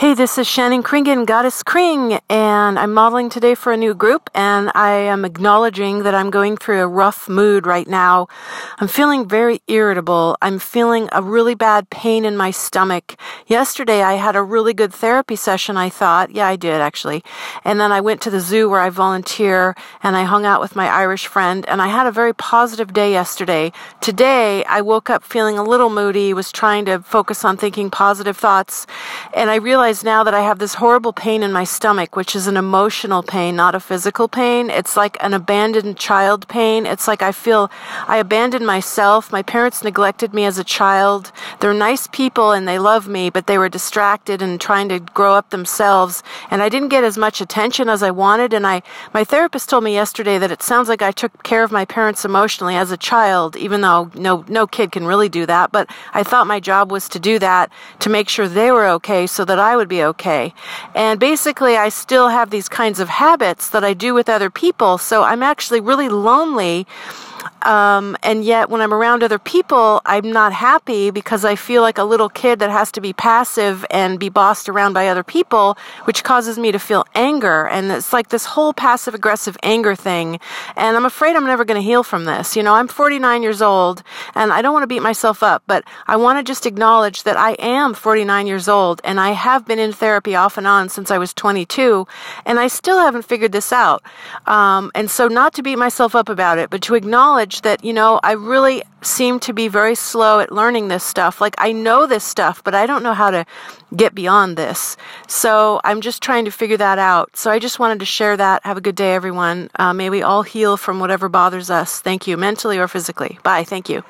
Hey, this is Shannon Kringen, Goddess Kring, and I'm modeling today for a new group, and I am acknowledging that I'm going through a rough mood right now. I'm feeling very irritable. I'm feeling a really bad pain in my stomach. Yesterday, I had a really good therapy session, I thought. Yeah, I did, actually. And then I went to the zoo where I volunteer, and I hung out with my Irish friend, and I had a very positive day yesterday. Today, I woke up feeling a little moody, was trying to focus on thinking positive thoughts, and I realized realize now that I have this horrible pain in my stomach, which is an emotional pain, not a physical pain. It's like an abandoned child pain. It's like I feel I abandoned myself. My parents neglected me as a child. They're nice people and they love me, but they were distracted and trying to grow up themselves. And I didn't get as much attention as I wanted. And I, my therapist told me yesterday that it sounds like I took care of my parents emotionally as a child, even though no, no kid can really do that. But I thought my job was to do that to make sure they were okay so that I would be okay. And basically, I still have these kinds of habits that I do with other people. So I'm actually really lonely um, and yet, when I'm around other people, I'm not happy because I feel like a little kid that has to be passive and be bossed around by other people, which causes me to feel anger. And it's like this whole passive aggressive anger thing. And I'm afraid I'm never going to heal from this. You know, I'm 49 years old and I don't want to beat myself up, but I want to just acknowledge that I am 49 years old and I have been in therapy off and on since I was 22 and I still haven't figured this out. Um, and so, not to beat myself up about it, but to acknowledge acknowledge that, you know, I really seem to be very slow at learning this stuff. Like, I know this stuff, but I don't know how to get beyond this. So I'm just trying to figure that out. So I just wanted to share that. Have a good day, everyone. Uh, may we all heal from whatever bothers us. Thank you, mentally or physically. Bye. Thank you.